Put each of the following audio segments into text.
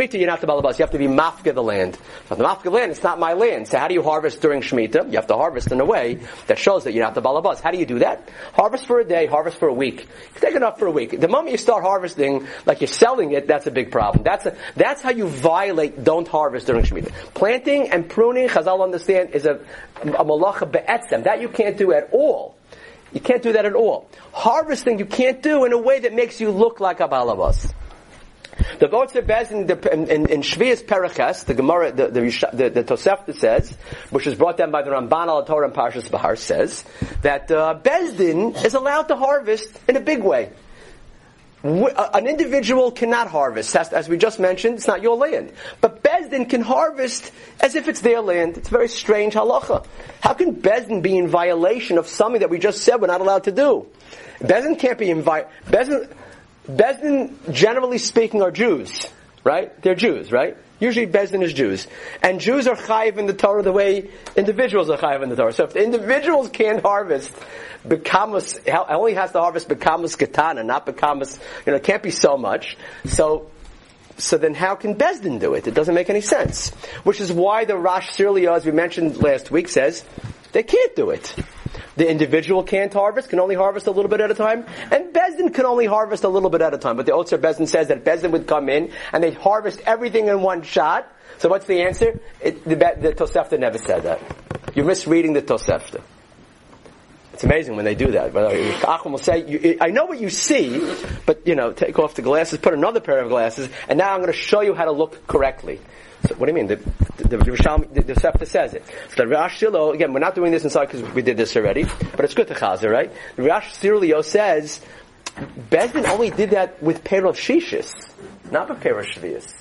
Shemitah, you're not the balabas. You have to be mafka the land. So the mafka land, it's not my land. So how do you harvest during Shemitah? You have to harvest in a way that shows that you're not the balabas. How do you do that? Harvest for a day, harvest for a week. Take enough for a week. The moment you start harvesting, like you're selling it, that's a big problem. That's a, that's how you violate don't harvest during Shemitah. Planting and pruning, Chazal understand, is a, a malacha be'etzem. That you can't do at all. You can't do that at all. Harvesting you can't do in a way that makes you look like a balabas. The Votzer Bez in, in, in, Periches, the Gemara, the, the, the, the Tosefta says, which is brought down by the Ramban al Torah and Parshas Behar, says that uh, Bezdin is allowed to harvest in a big way. An individual cannot harvest, as we just mentioned, it's not your land. But Bezdin can harvest as if it's their land. It's a very strange halacha. How can Bezdin be in violation of something that we just said we're not allowed to do? Bezdin can't be in violation. Bezdin, generally speaking, are Jews, right? They're Jews, right? Usually Bezdin is Jews. And Jews are chayiv in the Torah the way individuals are chayiv in the Torah. So if the individuals can't harvest bekamus, only has to harvest bekamus katana, not bekamus, you know, it can't be so much. So, so then how can Bezdin do it? It doesn't make any sense. Which is why the Rosh Sirlia, as we mentioned last week, says they can't do it. The individual can't harvest, can only harvest a little bit at a time, and Bezdin can only harvest a little bit at a time. But the Otzer Bezdin says that Bezdin would come in and they'd harvest everything in one shot. So what's the answer? It, the, the Tosefta never said that. You're misreading the Tosefta. It's amazing when they do that. But Achim will say, "I know what you see, but you know, take off the glasses, put another pair of glasses, and now I'm going to show you how to look correctly." So what do you mean? The the, the, the, Sefta says it. So the Rash Shilo, again, we're not doing this inside because we did this already, but it's good to chazer, right? The Rash Sirilio says Bezdin only did that with Perov Shishis, not with Perov Shvius.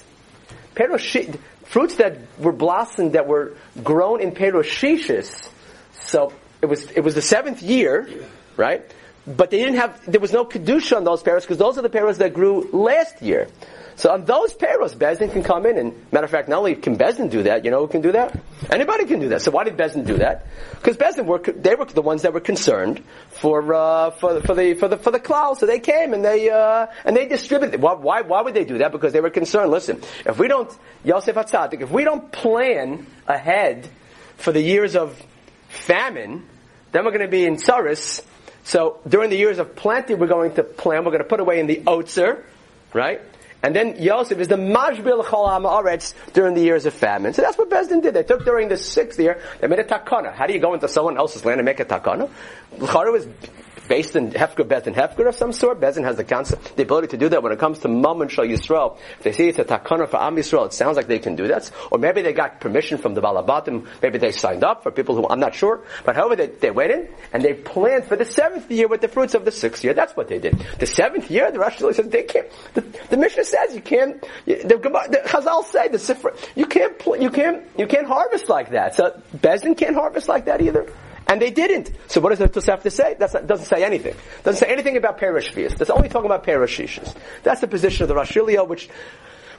Perov fruits that were blossomed, that were grown in Perov Shishis. So it was it was the seventh year, right? But they didn't have there was no kedusha on those pears because those are the pears that grew last year. So on those peros, Bezdin can come in, and matter of fact, not only can Bezdin do that, you know who can do that? Anybody can do that. So why did Bezdin do that? Because Bezdin were they were the ones that were concerned for uh, for for the for the for the cloud. So they came and they uh, and they distributed. Why, why why would they do that? Because they were concerned. Listen, if we don't Yosef Hatzadik, if we don't plan ahead for the years of famine, then we're going to be in Saris. So during the years of plenty, we're going to plan. We're going to put away in the Otzer, right? And then Yosef is the majbil chol ha'aretz during the years of famine. So that's what Bezdin did. They took during the sixth year, they made a takana. How do you go into someone else's land and make a takana? L'chara was based in Hefker, and Hefker of some sort. Bezin has the concept, the ability to do that when it comes to and Shal Yisrael. If they see it's a takana for Am Yisrael, it sounds like they can do that. Or maybe they got permission from the Balabatim, maybe they signed up for people who, I'm not sure. But however, they, they went in and they planned for the seventh year with the fruits of the sixth year. That's what they did. The seventh year, the Rosh says they can't, the, the Mishnah says you can't, the, the Chazal say, the Sifra, you can't, you can't, you can't harvest like that. So Bezin can't harvest like that either. And they didn't. So what does the Tosefta say? That doesn't say anything. Doesn't say anything about Perishvias. That's only talking about Perishishas. That's the position of the Rashilio, which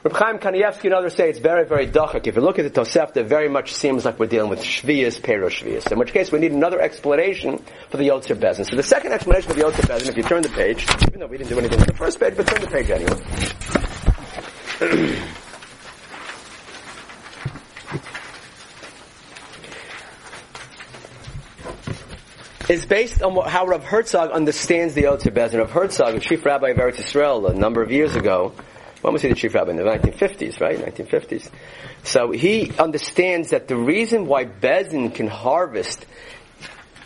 Reb Chaim Kanievsky and others say it's very, very dachak. If you look at the Tosefta, it very much seems like we're dealing with Shvias, Peroshvias. In which case, we need another explanation for the Yotzer Bezin. So the second explanation for the Yotzer Bezin, if you turn the page, even though we didn't do anything on the first page, but turn the page anyway. is based on what, how Rav Herzog understands the Yotzer Bezin. Rav Herzog, the chief rabbi of Eretz Israel, a number of years ago, when was he the chief rabbi? In the 1950s, right? 1950s. So he understands that the reason why Bezin can harvest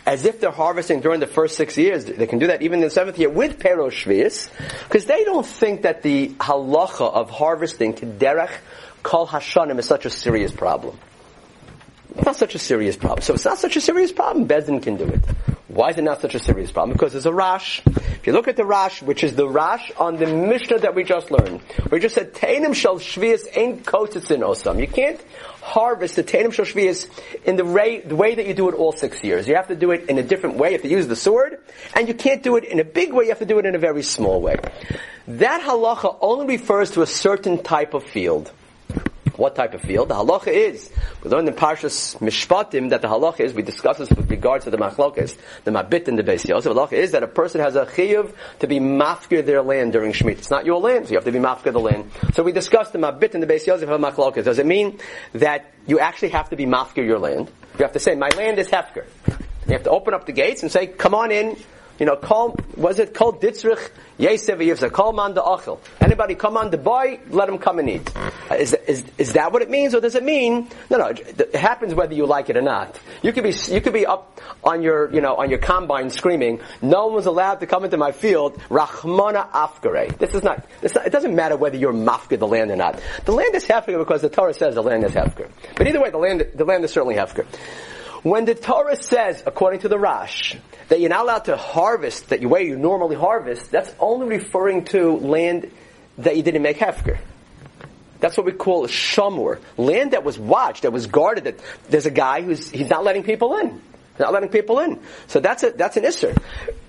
as if they're harvesting during the first six years. They can do that even in the seventh year with Perosh Shvius, because they don't think that the halacha of harvesting to derech kol hashanim is such a serious problem. It's not such a serious problem. So it's not such a serious problem. Bezdin can do it. Why is it not such a serious problem? Because there's a Rash. If you look at the Rash, which is the Rash on the Mishnah that we just learned, we just said, Tainim shall shvias ain't in osam. You can't harvest the Tatum Shoshvias in the way, the way that you do it all six years. You have to do it in a different way. You have to use the sword, and you can't do it in a big way. You have to do it in a very small way. That halacha only refers to a certain type of field. What type of field? The halacha is, we learned in Parshas Mishpatim that the halacha is, we discuss this with regards to the machlokes, the mabit and the beis. The halacha is that a person has a chiyuv to be mafkir their land during Shemitah. It's not your land, so you have to be mafkir the land. So we discussed the mabit and the beis Yosef of machlokes. Does it mean that you actually have to be mafkir your land? You have to say, my land is hefker. You have to open up the gates and say, come on in, you know, call, was it called Ditzrich Yesev Yivza? Call man the Achel. Anybody come on the boy, let him come and eat. Is, is, is that what it means, or does it mean, no, no, it happens whether you like it or not. You could be, you could be up on your, you know, on your combine screaming, no one was allowed to come into my field, Rachmana Afgare. This is not, this it doesn't matter whether you're mafka the land or not. The land is hefker because the Torah says the land is hefker. But either way, the land, the land is certainly hefker. When the Torah says, according to the Rash, that you're not allowed to harvest that way you normally harvest, that's only referring to land that you didn't make hefker. That's what we call a shamur. Land that was watched, that was guarded, that there's a guy who's, he's not letting people in. Not letting people in. So that's a, that's an isser.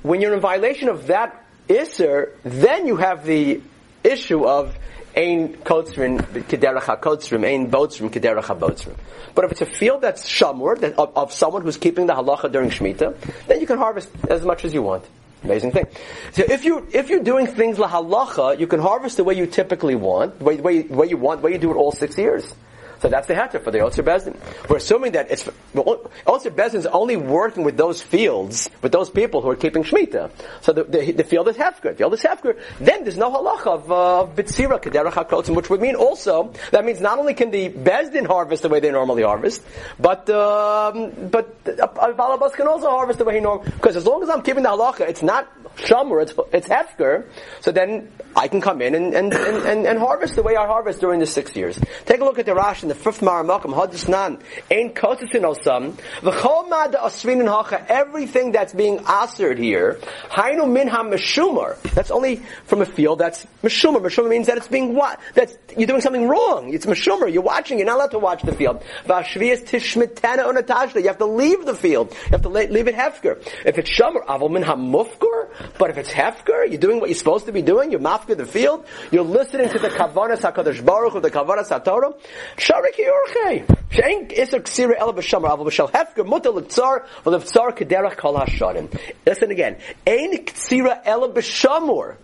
When you're in violation of that isser, then you have the issue of Ein kotzrim kederach hakotzrim, ein botzrim kederach habotzrim. But if it's a field that's shamur, that, of, of, someone who's keeping the halacha during Shemitah, then you can harvest as much as you want. Amazing thing. So if you if you're doing things la halacha, you can harvest the way you typically want, the way, the way, the way you want, the way you do it all six years. So that's the heter for the Otzer Bezdin. We're assuming that it's, Otzer Bezdin is only working with those fields, with those people who are keeping Shemitah. So the, the, the field is Hefker. The field is Hefker. Then there's no halacha of, uh, Bitsira, Kederach HaKrotzim, which would mean also, that means not only can the Bezdin harvest the way they normally harvest, but, um, but a, Balabas can also harvest the way he normally, because as long as I'm keeping the halacha, it's not Shamur, it's, it's Hefker, so then I can come in and, and, and, and, harvest the way I harvest during the six years. Take a look at the Rash in the fifth Maramakam, Hadisnan, Ein Kotisin Osam, V'chol Mad Asrin Hacha, everything that's being asered here, Hainu Minha Meshumar, that's only from a field that's Meshumar. Meshumar means that it's being what? That's, you're doing something wrong. It's Meshumar, you're watching, you're not allowed to watch the field. V'ashvias Tishmitana Unatashla, you have to leave the field. You have to leave it Hefker. If it's Shumar, Avol Minha Mufkur, but if it's Hefker, you're doing what you're supposed to be doing, you're mafker the field, you're listening to the Kavanas HaKadosh Baruch, or the Kavanas HaTorah, Listen again. Ein Ksira Ela B'Shamor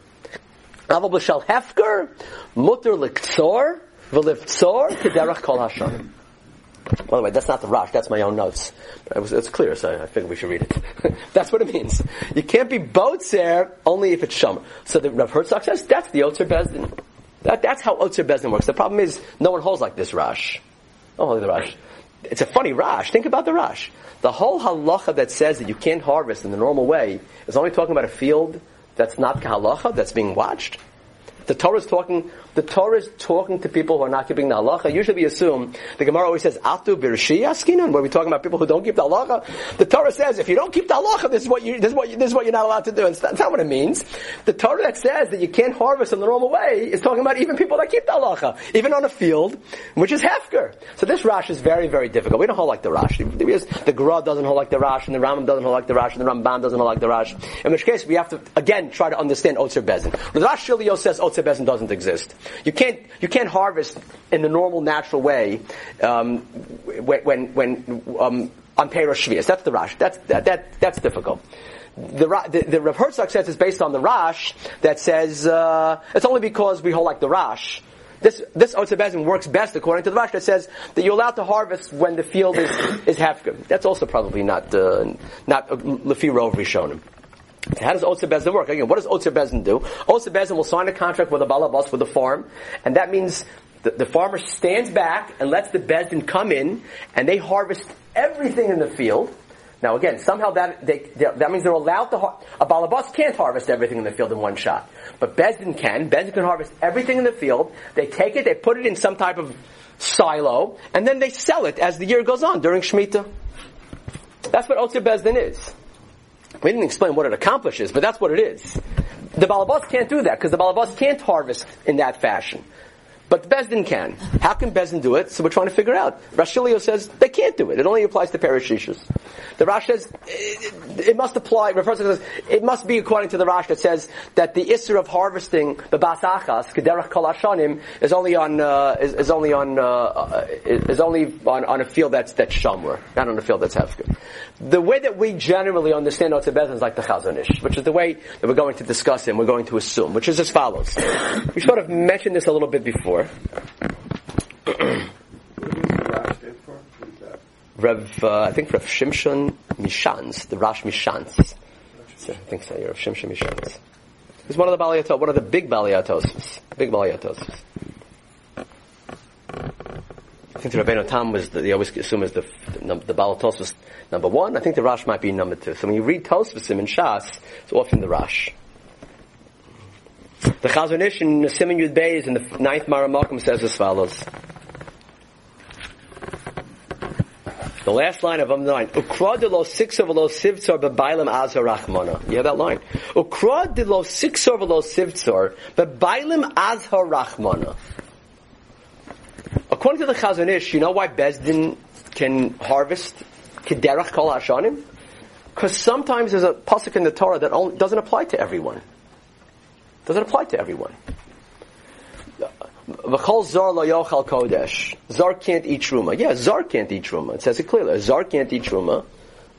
Aval B'Shal Hefker Mutter L'Tzar V'L'Tzar Kederach Kol HaShadim. By the way, that's not the Rash, that's my own notes. It was, it's clear, so I figured we should read it. that's what it means. You can't be Botzer only if it's Sham. So the Rav Herzog says that's the Otzer Bezdin. That, that's how Otzer Bezdin works. The problem is, no one holds like this Rash. Oh, the Rash. It's a funny Rash. Think about the Rash. The whole halacha that says that you can't harvest in the normal way is only talking about a field that's not halacha, that's being watched. The Torah is talking the Torah is talking to people who are not keeping the halacha. Usually we assume, the Gemara always says, Atu birshi askinan, where we're talking about people who don't keep the halacha. The Torah says, if you don't keep the halacha, this is what you, this is what you, this is what you're not allowed to do. And that's not what it means. The Torah that says that you can't harvest in the normal way is talking about even people that keep the halacha, even on a field, which is hefker. So this Rash is very, very difficult. We don't hold like the Rash. The Gra doesn't hold like the Rash, and the Rambam doesn't hold like the Rash, and the Ramban doesn't hold like the Rash. In which case, we have to, again, try to understand Otzer Bezin. The Rash Shilio says Otzer Bezin doesn't exist. You can't, you can't harvest in the normal, natural way um, when when um, on Perosh Shvias. That's the Rash. That's that, that that's difficult. The, the, the Rav Herzog says is based on the Rash that says uh, it's only because we hold like the Rash. This this Otzebezim works best according to the Rash that says that you're allowed to harvest when the field is is half good. That's also probably not uh, not uh, Lefi Rov Rishonim. How does Otzer Bezin work? Again, what does Otzer Bezin do? Otzer Bezin will sign a contract with a balabas with the farm, and that means the, the, farmer stands back and lets the Bezdin come in, and they harvest everything in the field. Now again, somehow that, they, that means they're allowed to, har- a balabas can't harvest everything in the field in one shot. But Bezdin can. Bezdin can harvest everything in the field. They take it, they put it in some type of silo, and then they sell it as the year goes on during Shemitah. That's what Otzer Bezdin is. We didn't explain what it accomplishes, but that's what it is. The balabas can't do that because the balabas can't harvest in that fashion. But Bezdin can. How can Bezdin do it? So we're trying to figure out. Rashilio says they can't do it. It only applies to parashishas. The Rash says it, it must apply. says it must be according to the Rash that says that the issue of harvesting the basachas kederach kol is only on uh, is, is, only on uh, is only on, on a field that's that's shamur, not on a field that's hefker. The way that we generally understand Otze Bezdin is like the Chazon Ish, which is the way that we're going to discuss and we're going to assume, which is as follows. We sort of mentioned this a little bit before. Rev, uh, I think Rev Shimshon Mishans, the Rash Mishans. I think so, you're Rev Shimshon Mishans. He's one of the Baliatos, one of the big Baliatos. Big Baliatos. I think the Rabbeinu Tam was, the, they always assume is the, the, the was number one. I think the Rash might be number two. So when you read Tosvasim in Shas, it's often the Rash. The Chazon Ish in Simon Yud Beis in the ninth Maramakum says as follows. The last line of um nine. Ukra de lo sixer velo sivtzor bebailim azar rachmana. You have that line. Ukra lo sixer velo sivtzor bebailim azar. According to the Chazon Ish, you know why Bezdin can harvest kederach kol hashanim? Because sometimes there's a pasuk in the Torah that doesn't apply to everyone. Doesn't apply to everyone. V'chol zar kodesh. Zar can't eat truma. Yeah, zar can't eat truma. It says it clearly. Zar can't eat truma,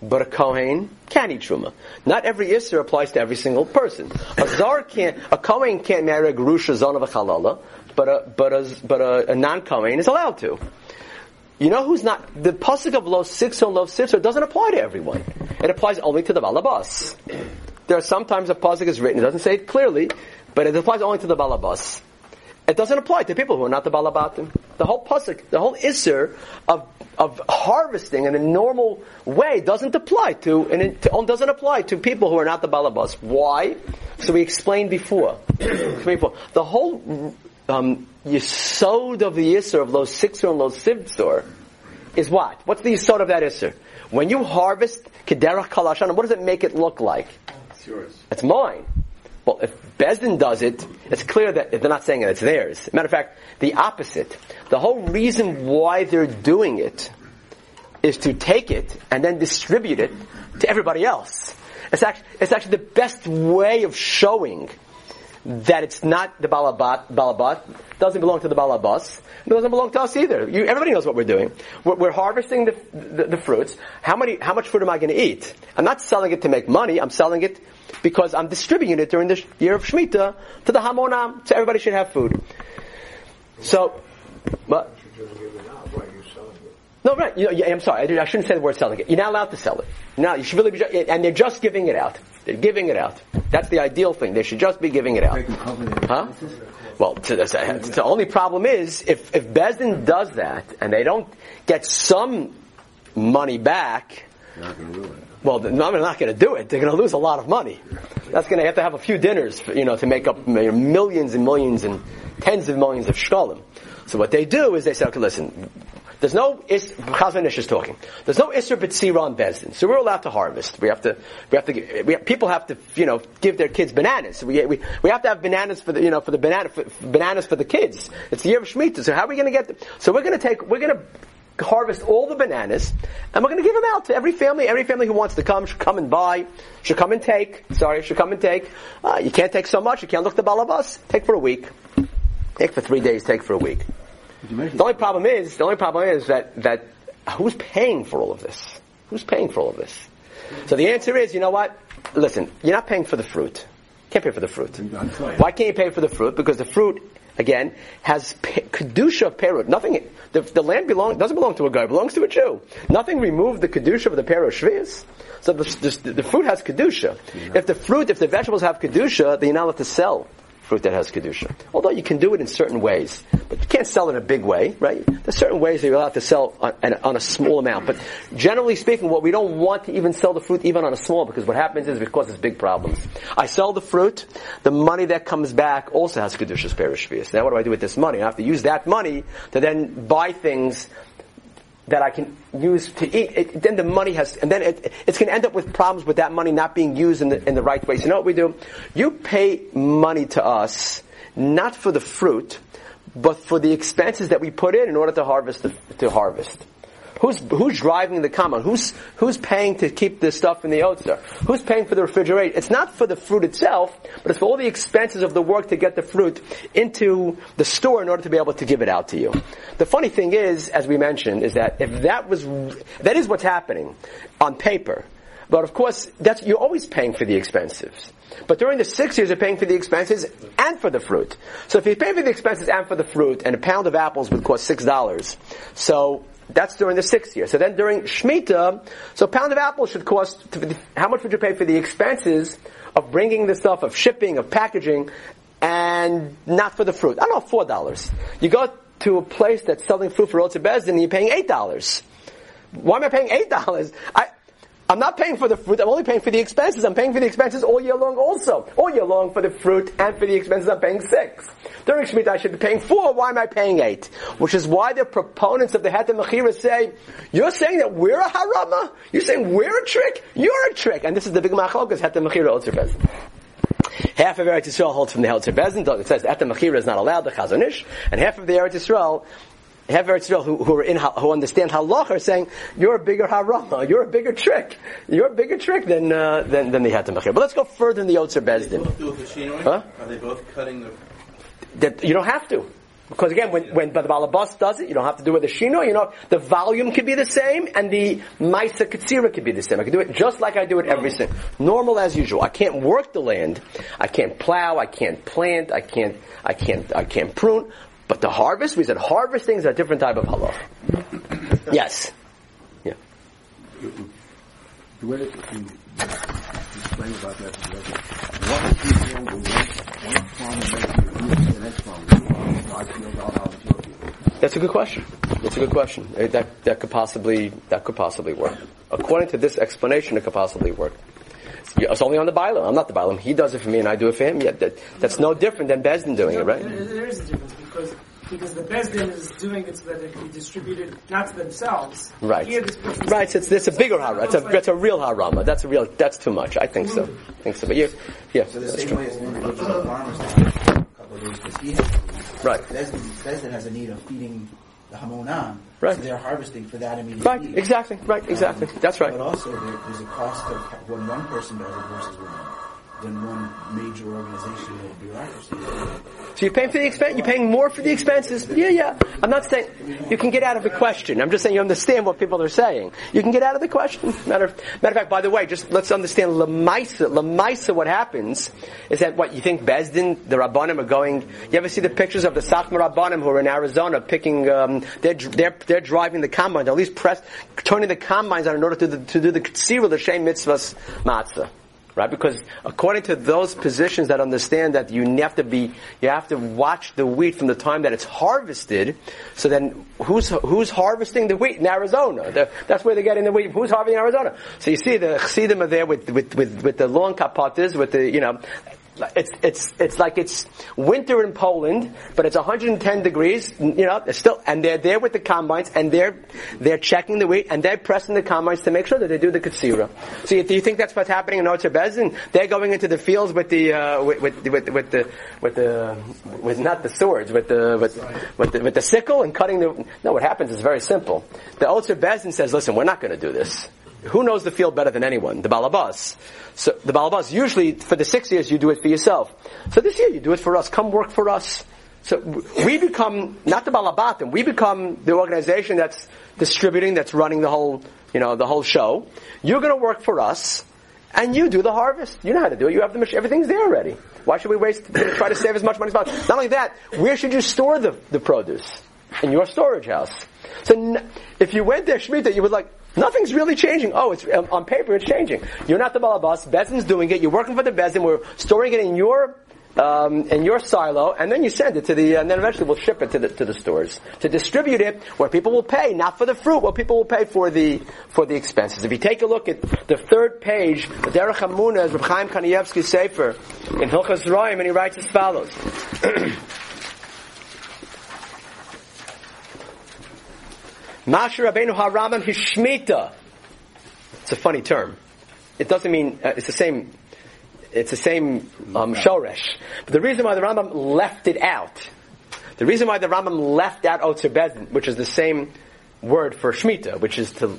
but a kohen can eat truma. Not every isser applies to every single person. A zar can't, a kohen can't marry a gerusha zon of a chalala, but a but a but a, a non kohen is allowed to. You know who's not the pasuk of lo six and lo six doesn't apply to everyone. It applies only to the balabas. There are sometimes a pasuk is written, it doesn't say it clearly, but it applies only to the balabas. It doesn't apply to people who are not the balabatim. The whole pasuk, the whole isser of of harvesting in a normal way doesn't apply to and it doesn't apply to people who are not the balabas. Why? So we explained before. the whole um, yisod of the isser of those sixer and those sivtzor is what? What's the yisod of that isser? When you harvest kederach kalashan, what does it make it look like? It's yours. Mine. Well, if Besdin does it, it's clear that they're not saying that it's theirs. Matter of fact, the opposite. The whole reason why they're doing it is to take it and then distribute it to everybody else. It's actually, it's actually the best way of showing that it's not the balabat, balabat, doesn't belong to the balabas, it doesn't belong to us either. You, everybody knows what we're doing. We're, we're harvesting the, the, the, fruits. How many, how much fruit am I going to eat? I'm not selling it to make money, I'm selling it because I'm distributing it during the year of Shemitah to the Hamonam, so everybody should have food. So, but, no, right. You know, I'm sorry. I, shouldn't say the word selling it. You're not allowed to sell it. No, you should really be, and they're just giving it out. They're giving it out. That's the ideal thing. They should just be giving it out. Huh? Well, to the, to uh, the only problem is if if Bezdin does that and they don't get some money back. Well, they're not going to do it. They're going to lose a lot of money. That's going to have to have a few dinners, you know, to make up millions and millions and tens of millions of shkalim. So what they do is they say, okay, listen, there's no is Chazon Ish is talking. There's no Isser B'tzira on Bezdin, so we're allowed to harvest. We have to. We have to. We have, people have to. You know, give their kids bananas. We, we we have to have bananas for the you know for the banana for, bananas for the kids. It's the year of Shemitah. So how are we going to get? Them? So we're going to take. We're going to harvest all the bananas, and we're going to give them out to every family. Every family who wants to come should come and buy, should come and take. Sorry, should come and take. Uh, you can't take so much. You can't look the balabas. Take for a week. Take for three days. Take for a week. The only problem is, the only problem is that, that who's paying for all of this? Who's paying for all of this? So the answer is, you know what? Listen, you're not paying for the fruit. You can't pay for the fruit. Why can't you pay for the fruit? Because the fruit, again, has kedusha of perut. Nothing. The, the land belong, doesn't belong to a guy. It belongs to a Jew. Nothing removed the kedusha of the perut shvius. So the, the, the, fruit has kedusha. If the fruit, if the vegetables have kedusha, then you're not allowed to sell fruit that has kedusha. Although you can do it in certain ways, but you can't sell in a big way, right? There's certain ways that you're allowed to sell on, on, a small amount. But generally speaking, what we don't want to even sell the fruit even on a small, because what happens is it causes big problems. I sell the fruit, the money that comes back also has kedusha's perishvius. Now, what do I do with this money? I have to use that money to then buy things that I can use to eat, it, then the money has, and then it, it's going to end up with problems with that money not being used in the, in the right way. So you know what we do? You pay money to us, not for the fruit, but for the expenses that we put in in order to harvest the, to harvest. Who's, who's driving the combine? Who's, who's paying to keep this stuff in the Otzer? Who's paying for the refrigeration? It's not for the fruit itself, but it's for all the expenses of the work to get the fruit into the store in order to be able to give it out to you. The funny thing is, as we mentioned, is that if that was, that is what's happening on paper. But of course, that's, you're always paying for the expenses. But during the six years, you're paying for the expenses and for the fruit. So if you pay for the expenses and for the fruit, and a pound of apples would cost six dollars, so that's during the sixth year. So then during Shemitah, so a pound of apples should cost, how much would you pay for the expenses of bringing the stuff, of shipping, of packaging, and not for the fruit? I don't know, four dollars. You go to a place that's selling fruit for Rotzer Bezdin and you're paying eight dollars. Why am I paying eight dollars? I'm not paying for the fruit, I'm only paying for the expenses. I'm paying for the expenses all year long also. All year long for the fruit and for the expenses I'm paying six. During Shemitah I should be paying four, why am I paying eight? Which is why the proponents of the Heter Mechira say, you're saying that we're a harama? You're saying we're a trick? You're a trick. And this is the big machlokas Heter Mechira Otzer Bezin. Half of Eretz Yisrael holds from the Helzer Bezin. It says Heter Mechira is not allowed, the Chazon Ish. And half of the Eretz Yisrael have Eretz Yisrael who, who are in who understand halach are saying you're a bigger harama, you're a bigger trick, you're a bigger trick than uh, than, than the hatam But let's go further in the Yotzer Bezdin. Huh? Are they both cutting the? That you don't have to. Because again, when, when the Balabas does it, you don't have to do it with the Shino, you know, the volume could be the same and the Maisa Katsira could be the same. I can do it just like I do it every single, normal as usual. I can't work the land, I can't plow, I can't plant, I can't, I can't, I can't prune, but the harvest, we said harvesting is a different type of halach. yes. Yeah. The way explain about that is what is the deal with one farm the next farm? That's a good question. That's a good question. That, that could possibly, that could possibly work. According to this explanation, it could possibly work. It's only on the Bailam. I'm not the Bailam. He does it for me and I do it for him. Yeah, that, that's no different than Bezdin doing it, right? There, there is a difference because because the Bezdin is doing it so that it can be distributed not to themselves. Right. Here, right. So it's, it's a bigger harama. It's a, that's a real harama. That's a real. That's too much. I think so. Mm-hmm. I think so. But yeah, yeah. So the same true. way as when we go to the farmers a couple of days because he has right. Bezdin, Bezdin has a need of feeding the Hamonam. Right. So they're harvesting for that immediate Right. need. Exactly. Right. Exactly. Um, That's right. But also there, there's a cost of when one person does it versus when than one major organization or bureaucracy. So you're paying for the expense. You're paying more for the expenses. Yeah, yeah. I'm not saying you can get out of the question. I'm just saying you understand what people are saying. You can get out of the question. Matter of, matter of fact, by the way, just let's understand Lamaisa. Lamaisa, what happens is that what you think Bezdin, the Rabbanim are going. You ever see the pictures of the Sachma Rabbanim who are in Arizona picking? Um, they're they're they're driving the combines, at least press turning the combines on in order to, the, to do the tzira, the shem mitzvahs matzah right? Because according to those positions that understand that you have to be, you have to watch the wheat from the time that it's harvested. So then, who's who's harvesting the wheat in Arizona? The, that's where they're getting the wheat. Who's harvesting Arizona? So you see the chassidim are there with with with, with the long kapatas, with the you know it's it's it's like it's winter in Poland, but it's 110 degrees. You know, still, and they're there with the combines, and they're they're checking the weight, and they're pressing the combines to make sure that they do the katsira. So, you, do you think that's what's happening in Bezin? They're going into the fields with the uh, with, with, with with the with the with not the swords, with the with with the, with the sickle and cutting the. No, what happens is very simple. The Bezin says, "Listen, we're not to do this." Who knows the field better than anyone? The Balabas. So the Balabas, usually for the six years you do it for yourself. So this year you do it for us. Come work for us. So we become, not the Balabatim, we become the organization that's distributing, that's running the whole, you know, the whole show. You're gonna work for us, and you do the harvest. You know how to do it. You have the machine. Everything's there already. Why should we waste, try to save as much money as possible? Not only that, where should you store the, the produce? In your storage house. So if you went there, Shemitah, you would like, Nothing's really changing. Oh, it's um, on paper it's changing. You're not the balabas. Bezin's doing it. You're working for the bezin. We're storing it in your um, in your silo, and then you send it to the, and then eventually we'll ship it to the to the stores to distribute it where people will pay, not for the fruit, where people will pay for the for the expenses. If you take a look at the third page, Derech Emunah is Reb Chaim Kanievsky's sefer in Hilchas Roim, and he writes as follows. Masha Rabbeinu Harambam Hishmita. It's a funny term. It doesn't mean, uh, it's the same, it's the same um, shoresh. But the reason why the Rambam left it out, The reason why the Rambam left out Otzer which is the same word for Shemitah, which is to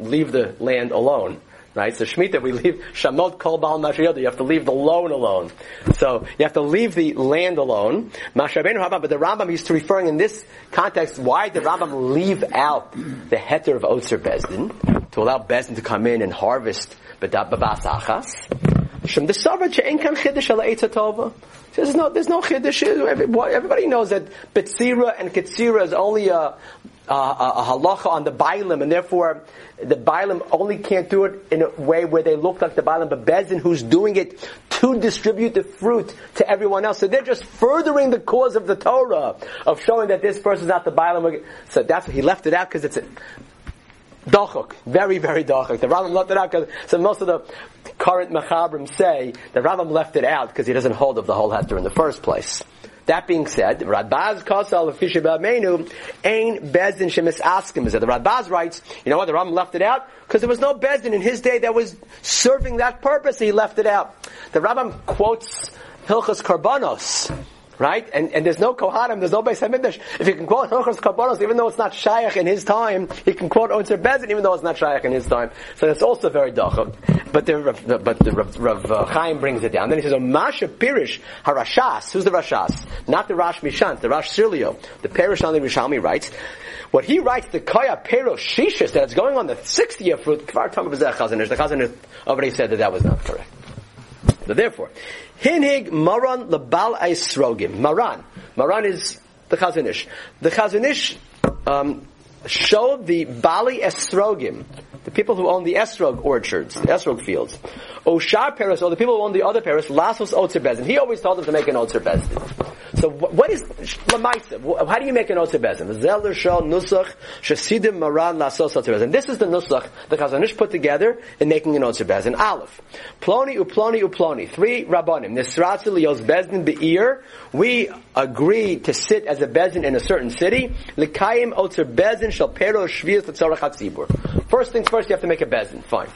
leave the land alone. Right? So Shemitah, we leave Shamot Kol Baal Mashiach. You have to leave the loan alone. So you have to leave the land alone. Mashabenu Rambam, but the Rambam to referring in this context, why did Rambam leave out the heter of Otzer Bezdin to allow Bezdin to come in and harvest B'das Achas? Shem the Savra She'en Kan Chiddush Ala Eitz. There's no, there's no Chiddush. Everybody knows that Betzira and Ketzira is only a, a, a halacha on the Bailim, and therefore the Bailim only can't do it in a way where they look like the Bailim, but Bezin who's doing it to distribute the fruit to everyone else. So they're just furthering the cause of the Torah of showing that this person's not the Bailim. So that's why he left it out because it's a Dachuk, very, very dachuk. The Rambam left it out because so most of the current Machabrim say the Rambam left it out because he doesn't hold of the whole heter in the first place. That being said, Radbaz Kosal of Menu Ain Bezdin Shemis Askim. Is that the Radbaz writes, you know what, the Rambam left it out because there was no Bezdin in his day that was serving that purpose. He left it out. The Rambam quotes Hilchas Karbanos right? And, and there's no Kohanim, there's no Beis Hamikdash. If you can quote Hilchos Karbanos, even though it's not Shaykh in his time, he can quote Otzer Bezin, even though it's not Shaykh in his time. So that's also very dacham. But the, but the Rav, Rav uh, Chaim brings it down. Then he says, Masha Pirish Harashas. Who's the Rashas? Not the Rash Mishant, the Rash Sirilio. The Pirish on the Yerushalmi writes, what he writes, the Kaya Pero Shishis, that it's going on the 60th year fruit, Kvar Tam the Chazon Ish already said that that was not correct. Therefore, Hinhig Maran Lebal Eisrogim. Maran. Maran is the Chazon Ish. The Chazon Ish um, showed the Bali Esrogim, the people who own the Esrog orchards, the Esrog fields. Oshar Paris, or the people who own the other Paris, Lasos Otzer Bezin. He always told them to make an Otzer Bezin. So what is Lamaisa? How do you make an Otzer Bezin? Zeller Shal Nusach Shasidim Maran Lasos Otzer Bezin. This is the Nusach the Chazon Ish put together in making an Otzer Bezin. Aleph. Ploni uploni uploni. Three Rabbanim. Nisratzi Lios Bezin Be'ir. We agree to sit as a Bezin in a certain city. First things first, you have to make a Bezin. Fine.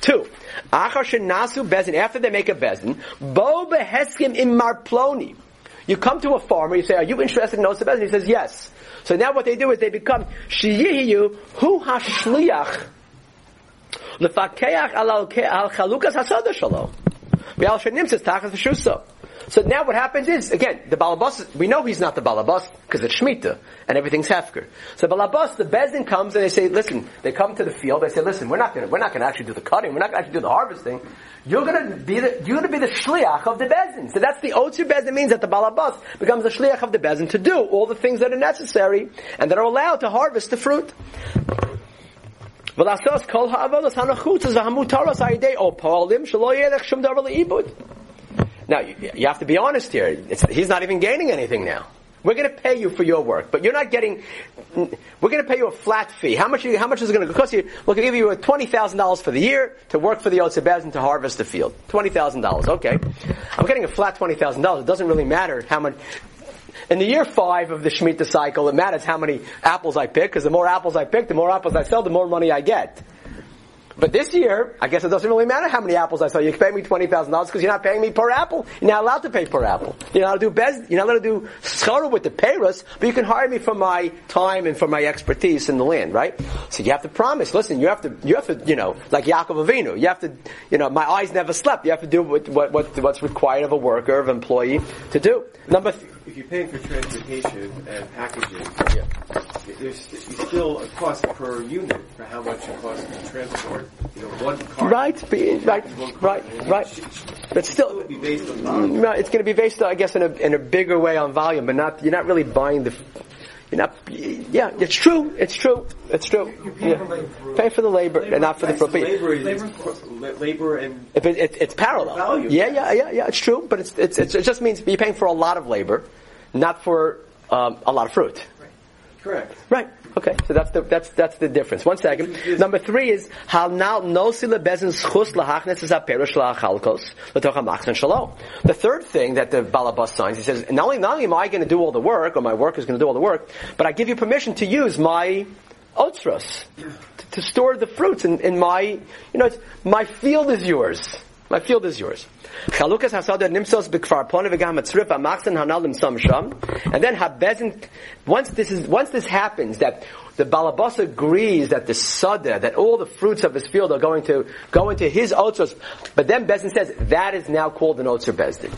Two. Achar Shenasu Bezin. After they make a Bezin, Bo Beheskim Im Marploni. You come to a farmer, you say, are you interested in Osa Bezin? He says, yes. So now what they do is they become Shiyihiyu Hu Hashliach Lefakeach Al Chalukas Hasada Shalom. Be'al Shenim says Tachas V'shusa. So now what happens is, again, the balabas, we know he's not the balabas because it's Shemitah and everything's Hefker. So balabas, the Bezdin comes and they say, listen, they come to the field, they say, listen, we're not gonna, we're not gonna actually do the cutting, we're not gonna actually do the harvesting. You're gonna be the, you're gonna be the shliach of the Bezdin. So that's the Otzer Bezdin means that the balabas becomes the shliach of the Bezdin to do all the things that are necessary and that are allowed to harvest the fruit. Now, you, you have to be honest here. It's, he's not even gaining anything now. We're going to pay you for your work, but you're not getting. We're going to pay you a flat fee. How much? How much is it going to cost you? We're going to give you twenty thousand dollars for the year to work for the Otzebez and to harvest the field. Twenty thousand dollars. Okay, I'm getting a flat twenty thousand dollars. It doesn't really matter how much. In the year five of the Shemitah cycle, it matters how many apples I pick, because the more apples I pick, the more apples I sell, the more money I get. But this year, I guess it doesn't really matter how many apples I sell. You pay me twenty thousand dollars because you're not paying me per apple. You're not allowed to pay per apple. You're not allowed to do bez, You're not allowed to do schara with the payros, but you can hire me for my time and for my expertise in the land, right? So you have to promise. Listen, you have to, you have to, you know, like Yaakov Avinu. You have to, you know, my eyes never slept. You have to do what, what, what what's required of a worker, of employee to do. Number. Th- if you're paying for transportation and packaging, yeah. there's still a cost per unit for how much it costs to transport. You know, one car. Right, be, right, right, right. But still, be based on volume. No, it's going to be based, I guess, in a in a bigger way on volume, but not. You're not really buying the. You're not. Yeah, it's true. It's true. It's true. pay, yeah. for pay for the labor, labor and not for the fruit. Labor, labor, labor and it, it, it's parallel. Value. Yeah, yeah, yeah, yeah. It's true, but it's, it's, it's, it just means you're paying for a lot of labor not for um, a lot of fruit. Correct. Right. Okay. So that's the that's that's the difference. One second. Number three is how now no sila bezin schus lahachnes is aperish lachalkos l'toch shalom. The third thing that the balabas signs, he says, not only not only am I going to do all the work, or my work is going to do all the work, but I give you permission to use my otzros to, to store the fruits in, in my you know my field is yours. My field is yours. Chalukas hasada nimsos b'kfar pona v'gam atzrif amaxen hanal limsam sham. And then habezin, once this is, once this happens, that the balabas agrees that the sada, that all the fruits of his field are going to go into his otzos, but then Bezdin says that is now called an otzer Bezdin.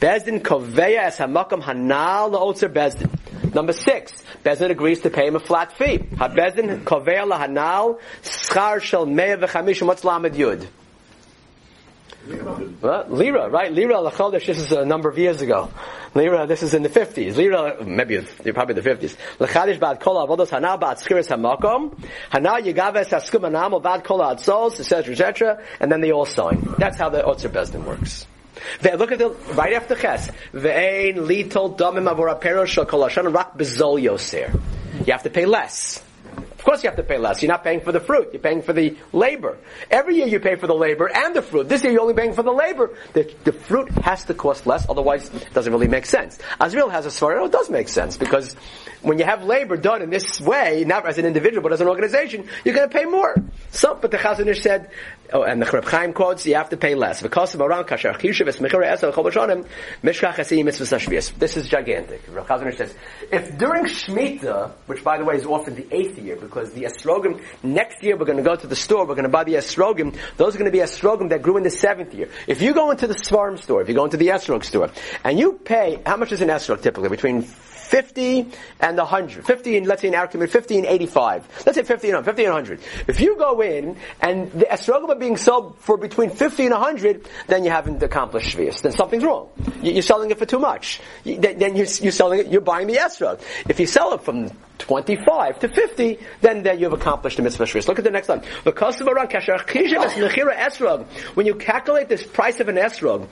Bezdin koveya es hamakam hanal otzer Bezdin. Number six, Bezdin agrees to pay him a flat fee. HaBezdin koveya lahanal schar shel meya v'chamish what's yud? Well, Lira, right? Lira Lachodesh, this is a number of years ago. Lira, this is in the 50s. Lira, maybe, probably the 50s. Lechadish bad kol avodos hana bad skiris hamakom. Hana yigaves haskum anam bad kol adsos, etc., etc. And then they all sign. That's how the Otzer Bezdin works. Look at the, right after Ches. Ve'ein litol damim avor apero shal kol rak bezol yoser. You have to pay less. Of course you have to pay less. You're not paying for the fruit. You're paying for the labor. Every year you pay for the labor and the fruit. This year you're only paying for the labor. The, the fruit has to cost less, otherwise it doesn't really make sense. Azriel has a story. it does make sense because when you have labor done in this way, not as an individual but as an organization, you're going to pay more. So, but the Chazon Ish said, oh, and the Chreb Chaim quotes, you have to pay less. This is gigantic. Chazon Ish says, if during Shemitah, which by the way is often the eighth year, because the estrogim, next year we're going to go to the store, we're going to buy the estrogim, those are going to be estrogim that grew in the seventh year. If you go into the Svarm store, if you go into the estrog store, and you pay, how much is an estrog typically? Between 50 and 100. 50 and, let's say in our community, 50 and 85. Let's say 50 and 100. 50 and 100. If you go in and the estrogim are being sold for between 50 and 100, then you haven't accomplished shvius. Then something's wrong. You're selling it for too much. Then you're selling it, you're buying the estrog. If you sell it from 25 to 50, then, then you've accomplished the mitzvah shvius. Look at the next line. When you calculate this price of an esrog,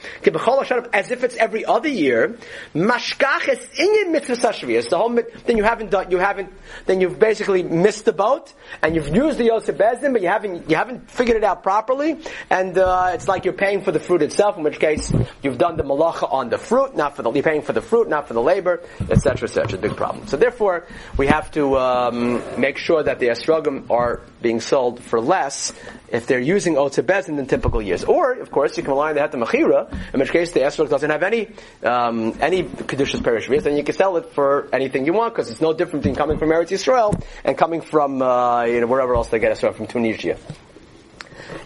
as if it's every other year, mashkach in mitzvah shvius. The whole then you haven't done, you haven't, then you've basically missed the boat, and you've used the Yosef Bezdin, but you haven't, you haven't figured it out properly, and uh, it's like you're paying for the fruit itself, in which case you've done the malacha on the fruit, not for the, you're paying for the fruit, not for the labor, etc., etc. Big problem. So therefore, we have to um, make sure that the estrogim are being sold for less if they're using Otzebez in the typical years. Or, of course, you can rely on the Mechira, in which case the estrog doesn't have any, um, any Kedushas Perish then you can sell it for anything you want, because it's no different than coming from Eretz Yisrael and coming from, uh, you know, wherever else they get estrog from Tunisia.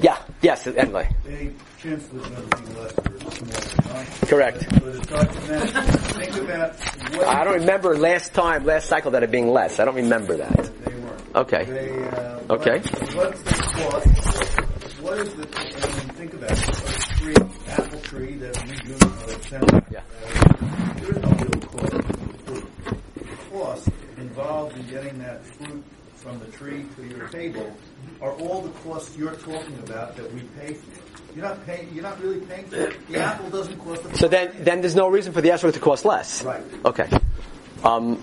Yeah, yes, anyway. They chance there's never for Correct. But it's hard to imagine. Think about what I don't remember last time, last cycle that it being less. I don't remember that. Okay. They, uh, Okay. What, what's the cost? What is the, I mean, think about it. A tree, apple tree that we do, send, Yeah. uh, there is no real the. Cost involved in getting that fruit from the tree to your table are all the costs you're talking about that we pay for. You're not paying, you're not really paying for it. The apple doesn't cost a So then, then there's no reason for the esrog to cost less. Right. Okay. Um,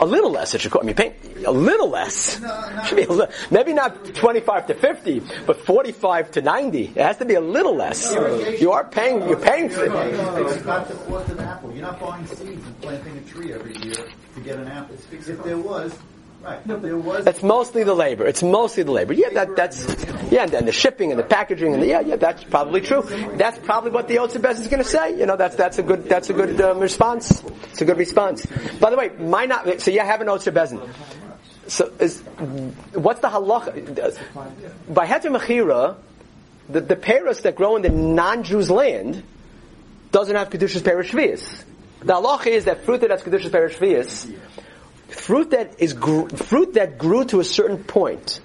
a little less it should cost. I mean, pay, a little less. Should be a li- maybe not 25 to 50, but 45 to 90. It has to be a little less. You are paying, you're paying for it. it's not the cost of an apple. You're not buying seeds and planting a tree every year to get an apple. If there was, It's mostly the labor. It's mostly the labor. Yeah, that, that's, yeah, and, and the shipping and the packaging and the, yeah, yeah, that's probably true. That's probably what the Otzebez is going to say. You know, that's, that's a good, that's a good um, response. It's a good response. By the way, my not, so you have an Otzebezin. So is, what's the halacha? By Heter Mechira, the, the that grow in the non-Jews land doesn't have Kedushas Shvius. The halacha is that fruit that has Kedushas Shvius fruit that is gr- fruit that grew to a certain point,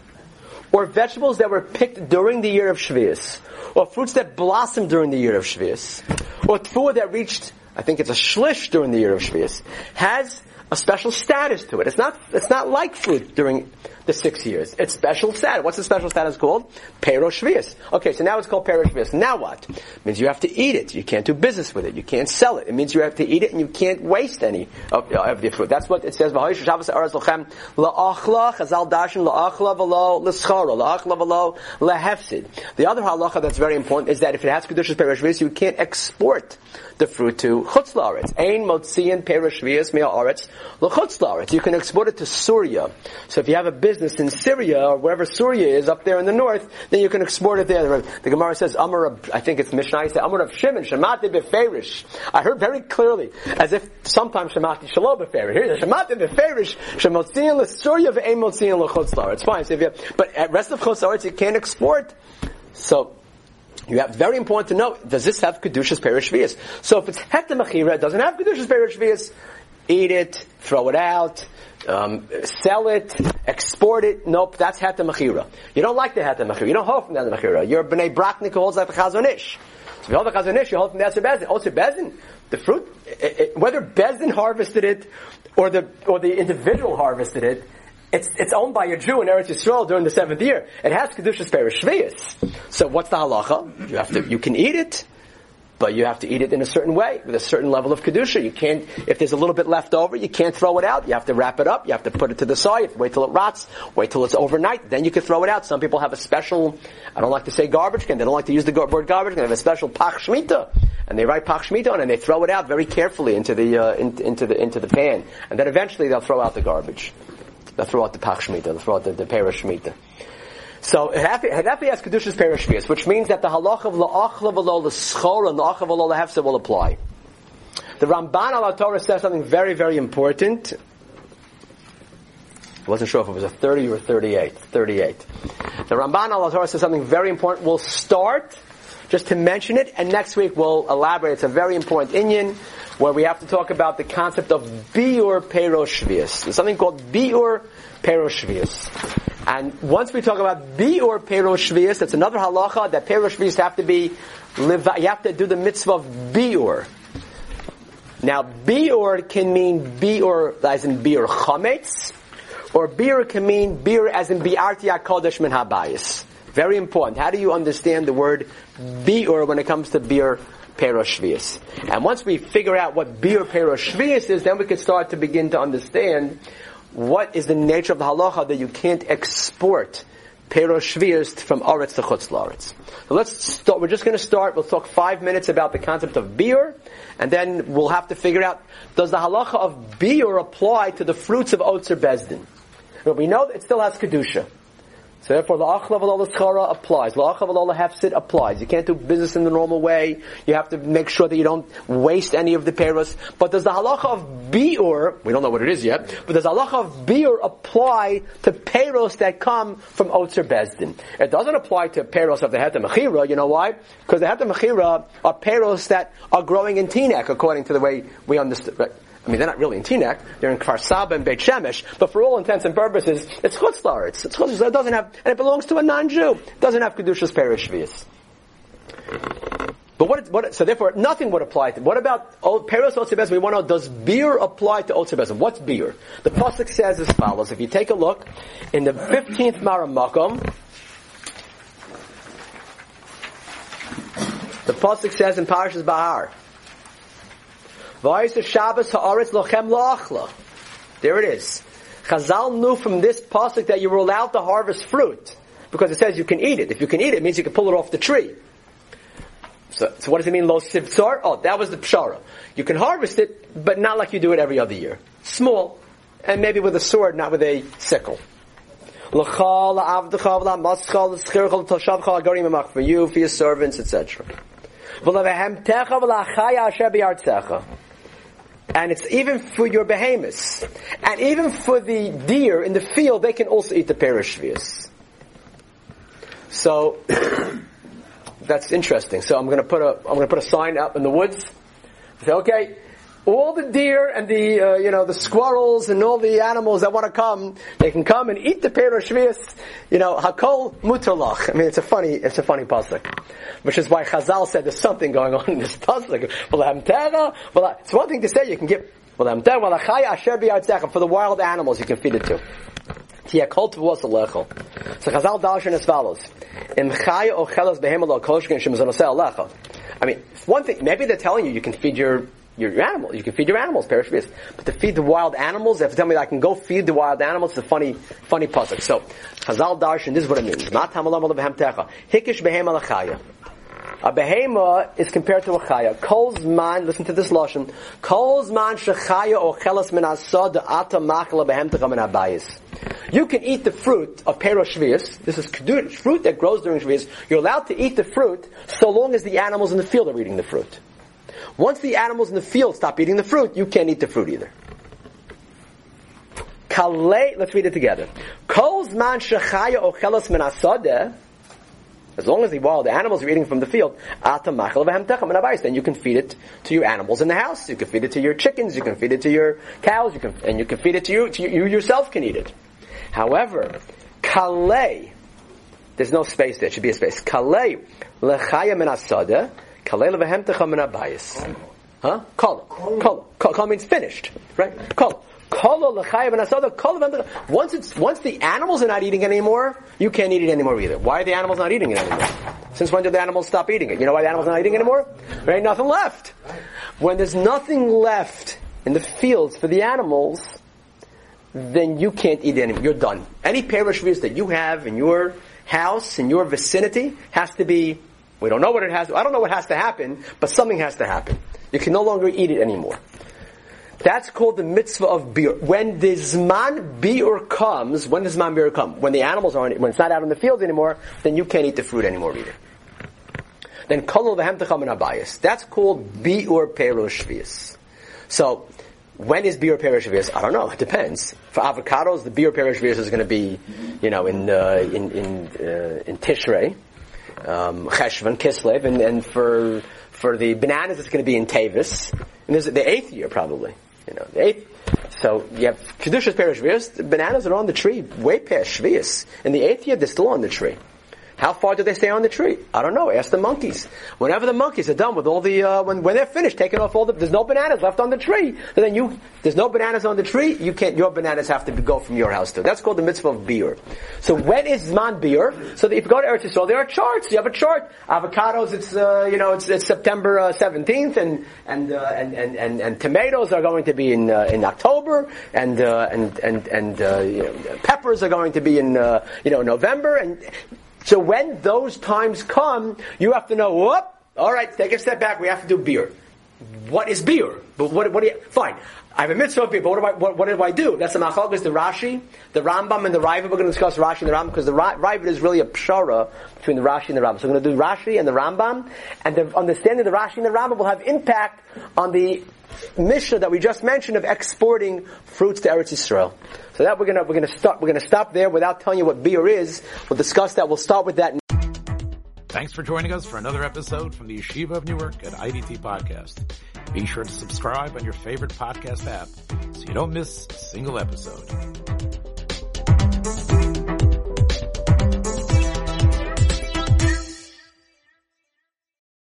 or vegetables that were picked during the year of Shvius, or fruits that blossomed during the year of Shvius, or food that reached, I think it's a shlish during the year of Shvius, has a special status to it. It's not, it's not like food during the six years. It's special status. What's the special status called? Pero Shvius. Okay, so now it's called Pero Shvius. Now what? It means you have to eat it. You can't do business with it. You can't sell it. It means you have to eat it and you can't waste any of, of the fruit. That's what it says. "V'hoish Shabbos ha'aretz lochem la'achla chazal dashin la'achla v'lo l'scharo la'achla v'lo lehefsid. The other halacha that's very important is that if it has kedushas Pero Shvius, you can't export the fruit to chutz la'aretz. Ein motzian Pero Shvius mi'al aretz You can export it to Syria. So if you have a business in Syria or wherever Syria is up there in the north, then you can export it there. The Gemara says, Amar, I think it's Mishnah, says, Amar of Shimon, Shemati beferish. I heard very clearly, as if sometimes Shemati shalom beferish. Here's the Shemati beferish, Shemotziin l'Syria ve'em motziin l'chutz It's fine. So if you have, but at rest of chutz you can't export. So, you have very important to know, does this have Kedushas Perishvias? So if it's Hetemachira, it doesn't have Kedushas Perishvias, eat it, throw it out, um, sell it, export it. Nope, that's Heter Mechira. You don't like the Heter Mechira. You don't hold from the Heter Mechira. You're B'nai Braknik who holds like the Chazon Ish. So if you hold the Chazon Ish, you hold from the Otzar Beis Din. Also Bezin, the fruit, it, it, whether Bezin harvested it, or the, or the individual harvested it, it's, it's owned by a Jew in Eretz Yisrael during the seventh year. It has Kedushas Perishvias. So what's the halacha? You have to, you can eat it, but you have to eat it in a certain way, with a certain level of Kedusha. You can't, if there's a little bit left over, you can't throw it out. You have to wrap it up, you have to put it to the side, you have to wait till it rots, wait till it's overnight, then you can throw it out. Some people have a special, I don't like to say garbage can, they don't like to use the word garbage can, they have a special Pach Shmita. And they write Pach Shmita on and they throw it out very carefully into the, uh, in, into the, into the pan. And then eventually they'll throw out the garbage. They'll throw out the Pach Shemitah, they'll throw out the, the Shemitah. So Hadafi has Kedushas Perishvias, which means that the halach of la'achla v'lo l'schor and la'achla v'lo l'hefsa will apply. The Ramban al Torah says something very, very important. I wasn't sure if it was a 30 or 38. 38. The Ramban al Torah says something very important. We'll start just to mention it, and next week we'll elaborate. It's a very important Inyan where we have to talk about the concept of biur peroshvius. There's something called biur peroshvius. And once we talk about biur peroshvius, that's another halacha that peroshvius have to be, you have to do the mitzvah of biur. Now, biur can mean biur as in biur chametz, or biur can mean biur as in biarti kodesh min habayis. Very important. How do you understand the word biur when it comes to biur Peroshvius. And once we figure out what Biur Peroshvius is, then we can start to begin to understand what is the nature of the halacha that you can't export Peroshvius from Aretz to Chutz Laretz. So let's start, we're just going to start, we'll talk five minutes about the concept of biur, and then we'll have to figure out, does the halacha of biur apply to the fruits of Otzar Beis Din? But we know it still has Kedusha. So therefore, the achla v'lo l'schara applies. The achla v'lo hefsid applies. You can't do business in the normal way. You have to make sure that you don't waste any of the peros. But does the halacha of biur, we don't know what it is yet, but does the halacha of biur apply to peros that come from Otzar Beis Din? It doesn't apply to peros of the Heter Mechira, you know why? Because the Heter Mechira are peros that are growing in Teaneck, according to the way we understand. Right? I mean, they're not really in Teaneck, they're in Kfar Saba and Beit Shemesh, but for all intents and purposes, it's Chutzlar. It's, it's Chutzlar. It doesn't have, and it belongs to a non-Jew. It doesn't have Kedushas Perishvias. But what, what, so therefore, nothing would apply to, what about Peros Otzebez? We want to know, does biur apply to Otzebez? What's biur? The Pasuk says as follows, if you take a look, in the 15th Maramakom, the Pasuk says in Parashas Behar, Shabbos lochem la'achla. There it is. Chazal knew from this pasuk that you were allowed to harvest fruit because it says you can eat it. If you can eat it, it means you can pull it off the tree. So, so what does it mean, lo sivtzar? Oh, that was the pshara. You can harvest it, but not like you do it every other year. Small, and maybe with a sword, not with a sickle. For you, for your servants, etc and it's even for your behemoths, and even for the deer in the field, they can also eat the perishvius. So that's interesting. So I'm going to put a I'm going to put a sign up in the woods. Say, okay, all the deer and the uh, you know the squirrels and all the animals that want to come, they can come and eat the perishvius. You know, hakol mutalach. I mean, it's a funny it's a funny pasuk, which is why Chazal said there's something going on in this pasuk. Well, it's one thing to say you can give for the wild animals you can feed it to. So Chazal darshan as follows. I mean, one thing, maybe they're telling you you can feed your your, your animals. You can feed your animals, perishvius. But to feed the wild animals, they have to tell me that I can go feed the wild animals. It's a funny, funny puzzle. So, Chazal Darshan, this is what it means. Hikish behem alachaya. A behema is compared to a chaya. Kol's man, listen to this lashon. Kol's man shechaya or chelas min asad ata machla behemtecha min abayis. You can eat the fruit of perosh shvius. This is fruit that grows during shvius. You're allowed to eat the fruit so long as the animals in the field are eating the fruit. Once the animals in the field stop eating the fruit, you can't eat the fruit either. Kale, let's read it together. As long as the wild animals are eating from the field, then you can feed it to your animals in the house. You can feed it to your chickens. You can feed it to your cows. You can, and you can feed it to you. To you, you yourself can eat it. However, there's no space there. It should be a space. Lechaya kale levehemtecha min abayis. Huh? Kol. Kol. Kol means finished. Right? Kol. Once it's once the animals are not eating anymore, you can't eat it anymore either. Why are the animals not eating it anymore? Since when did the animals stop eating it? You know why the animals are not eating it anymore? There ain't nothing left. When there's nothing left in the fields for the animals, then you can't eat anymore. You're done. Any parish that you have in your house, in your vicinity, has to be, we don't know what it has, I don't know what has to happen, but something has to happen. You can no longer eat it anymore. That's called the mitzvah of biur. When the zman biur comes, when does zman biur come? When the animals aren't, when it's not out in the fields anymore, then you can't eat the fruit anymore either. Then kolol v'hem and abayis. That's called biur perosh So, when is biur perosh I don't know. It depends. For avocados, the biur perosh is going to be, you know, in uh, in in, uh, in Tishrei, um, Cheshvan, Kislev, and, and for for the bananas, it's going to be in Tavis. And there's the eighth year probably. You know, the eighth. So you have Kedushas Perish the bananas are on the tree way past Shvius. In the eighth year, they're still on the tree. How far do they stay on the tree? I don't know. Ask the monkeys. Whenever the monkeys are done with all the, uh, when, when they're finished taking off all the, there's no bananas left on the tree. So then you, there's no bananas on the tree, you can't, your bananas have to go from your house too. That's called the mitzvah of biur. So when is Zman biur? So if you go to Eretz Yisrael, there are charts. You have a chart. Avocados, it's, uh, you know, it's, it's September uh, 17th and, and, uh, and, and, and, and, tomatoes are going to be in, uh, in October and, uh, and, and, and, you know, peppers are going to be in, you know, November and, so when those times come, you have to know, whoop, all right, take a step back, we have to do biur. What is biur? But what, what do you, fine. I have a mitzvah of biur, but what do I, what, what do I do? That's the machlokes, the Rashi, the Rambam, and the Raavad. We're going to discuss Rashi and the Rambam because the Raavad is really a pshara between the Rashi and the Rambam. So we're going to do Rashi and the Rambam, and the understanding of the Rashi and the Rambam will have impact on the mission that we just mentioned of exporting fruits to Eretz Yisrael. So that we're gonna we're gonna start we're gonna stop there without telling you what biur is. We'll discuss that. We'll start with that. Thanks for joining us for another episode from the Yeshiva of Newark at IDT Podcast. Be sure to subscribe on your favorite podcast app so you don't miss a single episode.